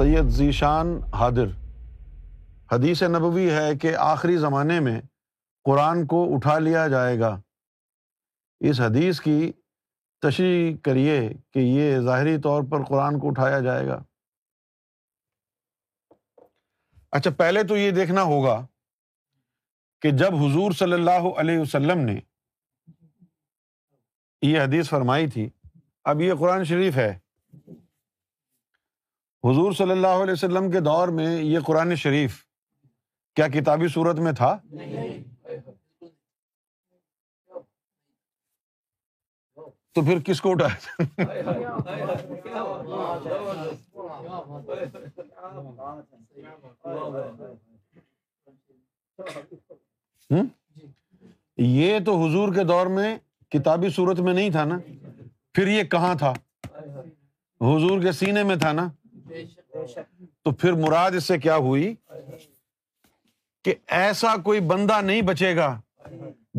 سید ذیشان حادر حدیث نبوی ہے کہ آخری زمانے میں قرآن کو اٹھا لیا جائے گا اس حدیث کی تشریح کریے کہ یہ ظاہری طور پر قرآن کو اٹھایا جائے گا اچھا پہلے تو یہ دیکھنا ہوگا کہ جب حضور صلی اللہ علیہ وسلم نے یہ حدیث فرمائی تھی اب یہ قرآن شریف ہے حضور صلی اللہ علیہ وسلم کے دور میں یہ قرآن شریف کیا کتابی صورت میں تھا تو پھر کس کو اٹھایا یہ تو حضور کے دور میں کتابی صورت میں نہیں تھا نا پھر یہ کہاں تھا حضور کے سینے میں تھا نا تو پھر مراد اس سے کیا ہوئی کہ ایسا کوئی بندہ نہیں بچے گا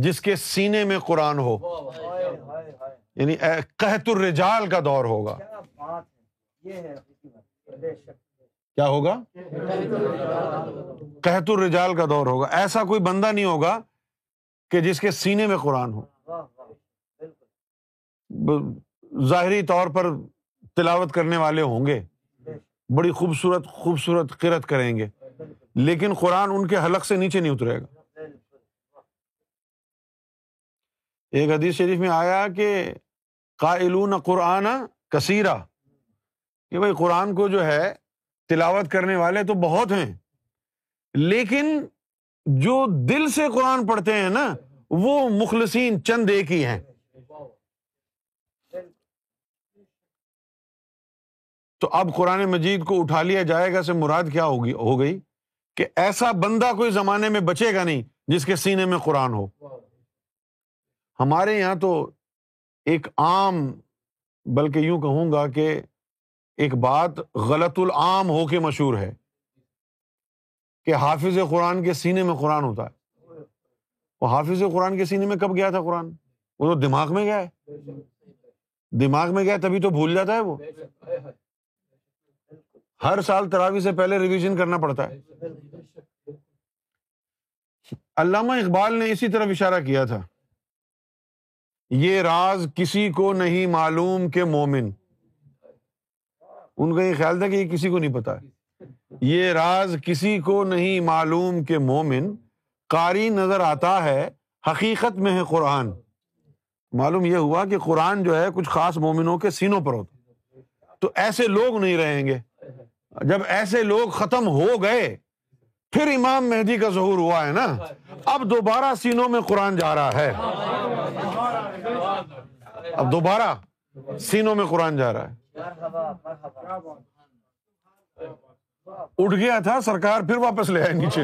جس کے سینے میں قرآن ہو یعنی الرجال کا دور ہوگا کیا ہوگا الرجال کا دور ہوگا ایسا کوئی بندہ نہیں ہوگا کہ جس کے سینے میں قرآن ہو ظاہری طور پر تلاوت کرنے والے ہوں گے بڑی خوبصورت خوبصورت کرت کریں گے لیکن قرآن ان کے حلق سے نیچے نہیں اترے گا ایک حدیث شریف میں آیا کہ قائلون قرآن کثیرا کہ بھائی قرآن کو جو ہے تلاوت کرنے والے تو بہت ہیں لیکن جو دل سے قرآن پڑھتے ہیں نا وہ مخلصین چند ایک ہی ہیں تو اب قرآن مجید کو اٹھا لیا جائے گا سے مراد کیا ہوگی ہو گئی کہ ایسا بندہ کوئی زمانے میں بچے گا نہیں جس کے سینے میں قرآن ہو ہمارے یہاں تو ایک عام بلکہ یوں کہوں گا کہ ایک بات غلط العام ہو کے مشہور ہے کہ حافظ قرآن کے سینے میں قرآن ہوتا ہے وہ حافظ قرآن کے سینے میں کب گیا تھا قرآن وہ تو دماغ میں گیا ہے دماغ میں گیا تبھی تو بھول جاتا ہے وہ ہر سال تراوی سے پہلے ریویژن کرنا پڑتا ہے علامہ اقبال نے اسی طرح اشارہ کیا تھا یہ راز کسی کو نہیں معلوم کہ مومن ان کا یہ خیال تھا کہ یہ کسی کو نہیں پتا یہ راز کسی کو نہیں معلوم کہ مومن قاری نظر آتا ہے حقیقت میں ہے قرآن معلوم یہ ہوا کہ قرآن جو ہے کچھ خاص مومنوں کے سینوں پر ہوتا تو ایسے لوگ نہیں رہیں گے جب ایسے لوگ ختم ہو گئے پھر امام مہدی کا ظہور ہوا ہے نا اب دوبارہ سینوں میں قرآن جا رہا ہے اب دوبارہ سینوں میں قرآن جا رہا ہے اٹھ گیا تھا سرکار پھر واپس لے آئے نیچے